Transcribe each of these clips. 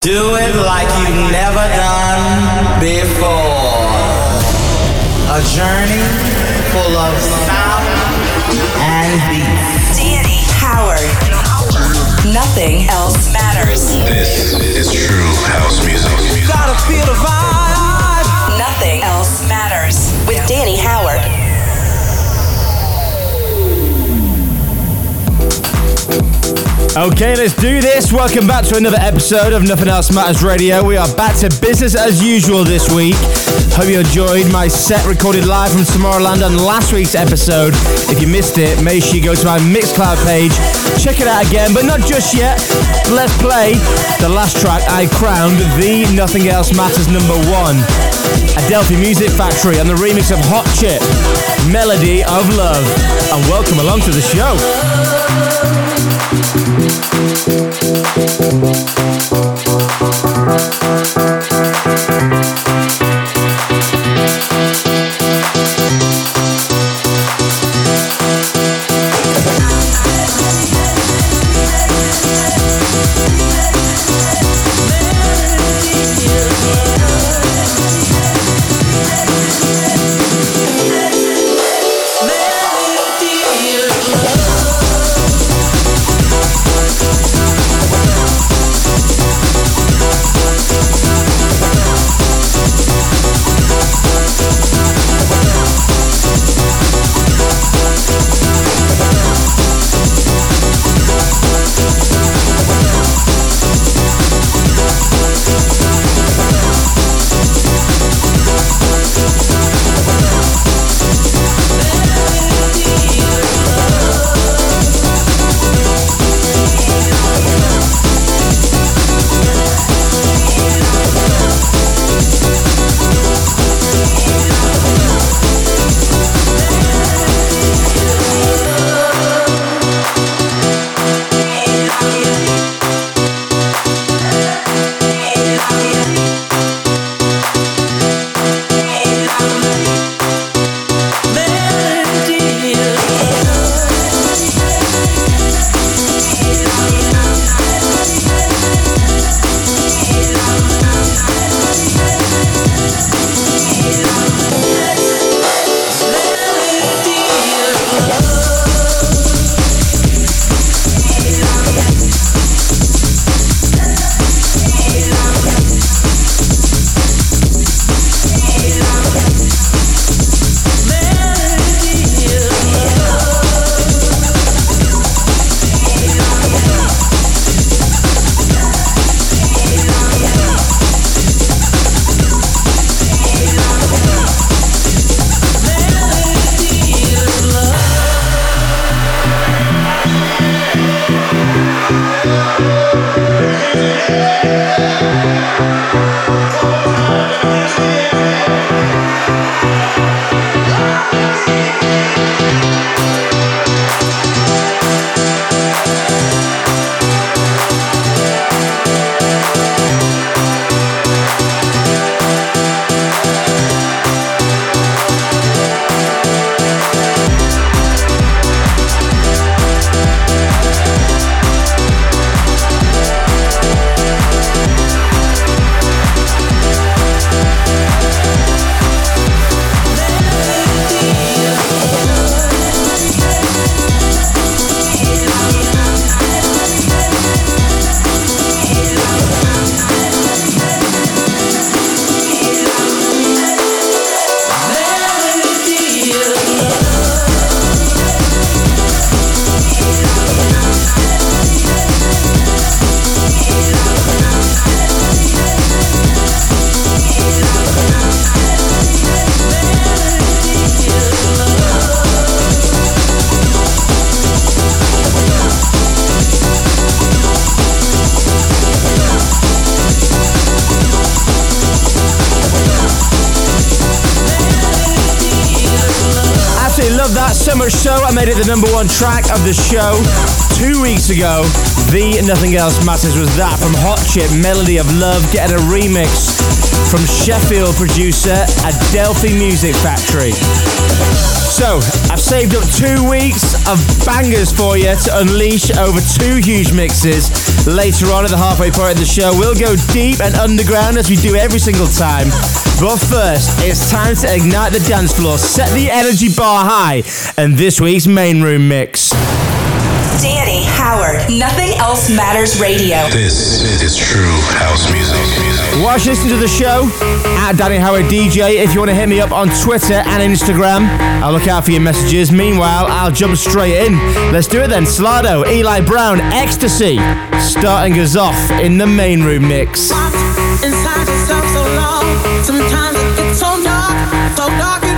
Do it like you've never done before. A journey full of sound and beat. Danny Howard. Nothing else matters. This is true house music. Gotta feel the vibe. Nothing else Okay, let's do this. Welcome back to another episode of Nothing Else Matters Radio. We are back to business as usual this week. Hope you enjoyed my set recorded live from Tomorrowland on last week's episode. If you missed it, make sure you go to my Mixcloud page, check it out again, but not just yet. Let's play the last track I crowned the Nothing Else Matters number one. Adelphi Music Factory and the remix of Hot Chip, Melody of Love. And welcome along to the show. So I made it the number one track of the show two weeks ago. The Nothing Else Matters was that from Hot Chip, Melody of Love, getting a remix from Sheffield producer Adelphi Music Factory. So, I've saved up two weeks of bangers for you to unleash over two huge mixes. Later on at the halfway point of the show, we'll go deep and underground as we do every single time. But first, it's time to ignite the dance floor, set the energy bar high, and this week's main room mix. Danny Howard. Nothing else matters radio. This is true house music. Watch listening to the show at Danny Howard DJ. If you want to hit me up on Twitter and Instagram, I'll look out for your messages. Meanwhile, I'll jump straight in. Let's do it then. Solardo, Eli Brown, Ecstasy, starting us off in the main room mix. Sometimes it gets so dark, so dark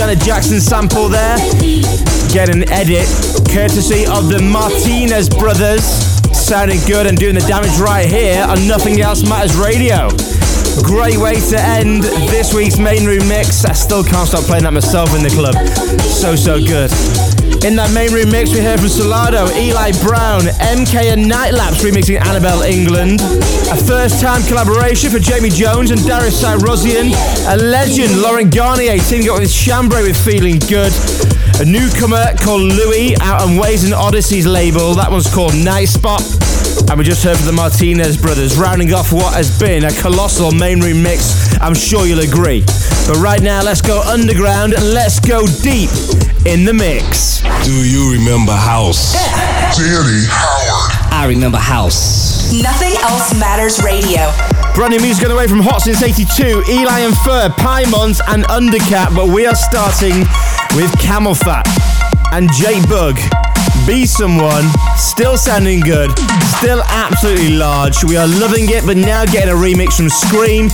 Janet Jackson sample there. Get an edit courtesy of the Martinez brothers. Sounding good and doing the damage right here on Nothing Else Matters Radio. Great way to end this week's main room mix. I still can't stop playing that myself in the club. So, so good. In that main room mix, we heard from Solardo, Eli Brown, MK and Nightlapse remixing Anabel Englund. A first time collaboration for Jamie Jones and Darius Syrossian. A legend, Laurent Garnier, teaming up with Chambray with Feeling Good. A newcomer called Louis out on Waze and Odyssey's label. That one's called Night Spot. And we just heard from the Martinez brothers, rounding off what has been a colossal main room mix. I'm sure you'll agree. But right now, let's go underground and let's go deep in the mix. Do you remember House? Danny Howard. I remember House. Nothing else matters radio. Brand new music on the way from Hot Since 82, Eli and Fur, Paimons and Undercat. But we are starting with CamelPhat and Jake Bugg. Be Someone, still sounding good, still absolutely large. We are loving it, but now getting a remix from Scream.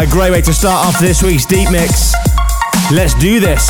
A great way to start off this week's Deep Mix. Let's do this.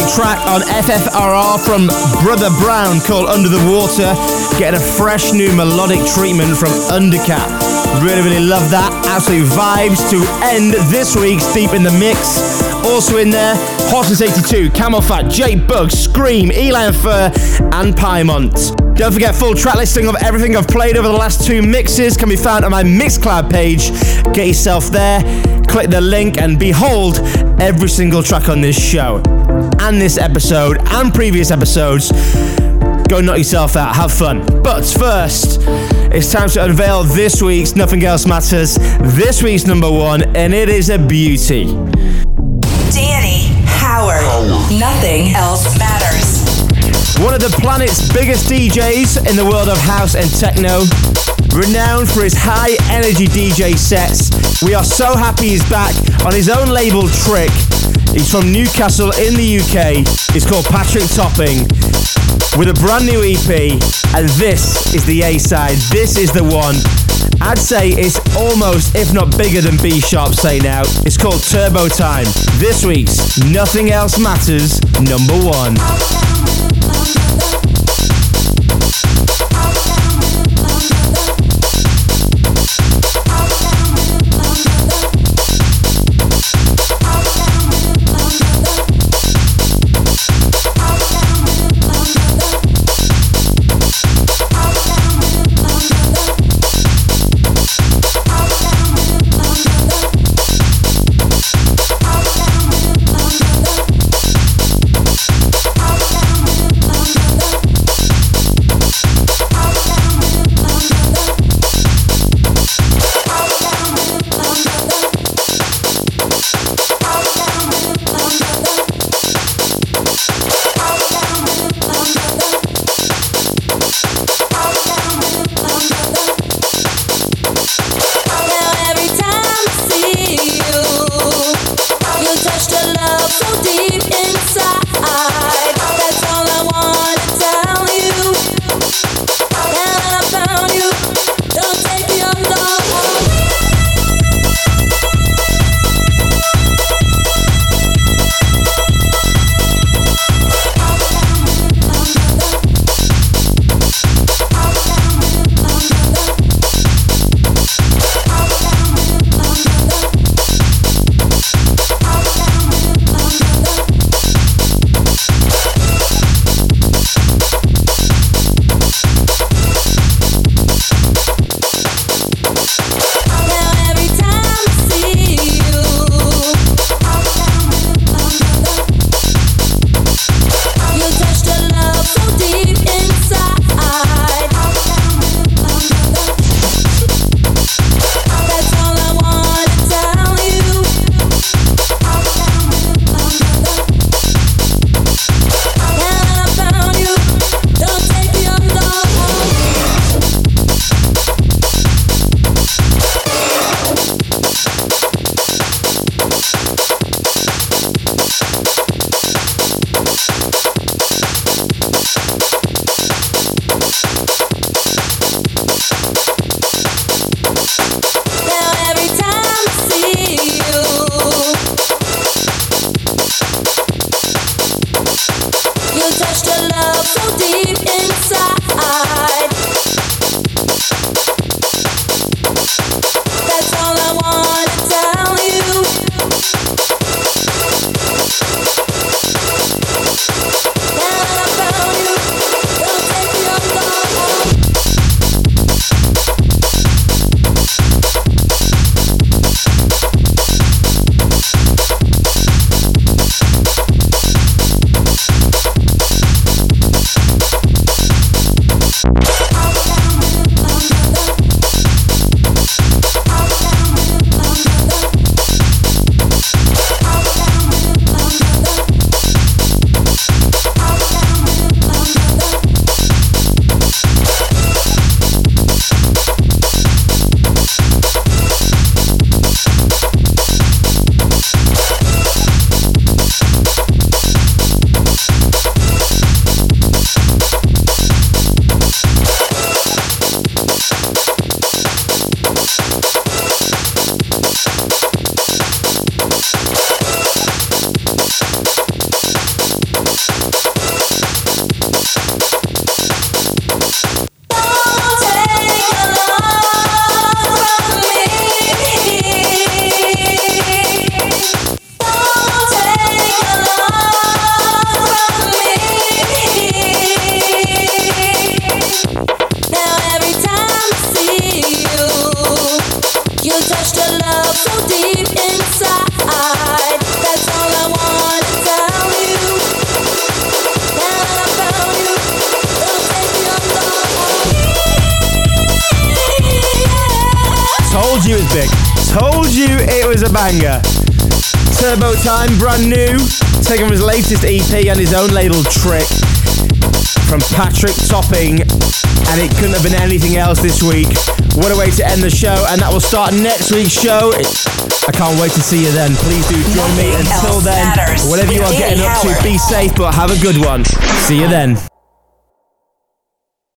Track on FFRR from Brother Brown called Under the Water, getting a fresh new melodic treatment from Undercatt. Really, really love that. Absolute vibes to end this week's Deep in the Mix. Also in there, Hot Since 82, CamelPhat, Jake Bugg, Scream, Eli and Fur, and Piemont. Don't forget, full track listing of everything I've played over the last two mixes can be found on my Mixcloud page. Get yourself there, click the link, and behold every single track on this show and this episode and previous episodes. Go knock yourself out, have fun. But first, it's time to unveil this week's Nothing Else Matters, this week's number one, and it is a beauty. Danny Howard. Nothing else matters. One of the planet's biggest DJs in the world of house and techno, renowned for his high energy DJ sets. We are so happy he's back on his own label Trick. He's from Newcastle in the UK. He's called Patrick Topping with a brand new EP, and this is the A side. This is the one. I'd say it's almost, if not bigger than Be Sharp Say Nowt. It's called Turbo Time. This week's Nothing Else Matters, number one. This week. What a way to end the show. And that will start next week's show. I can't wait to see you then. Please do join me. Until then, matters. whatever you are getting up to, be safe, but have a good one. See you then.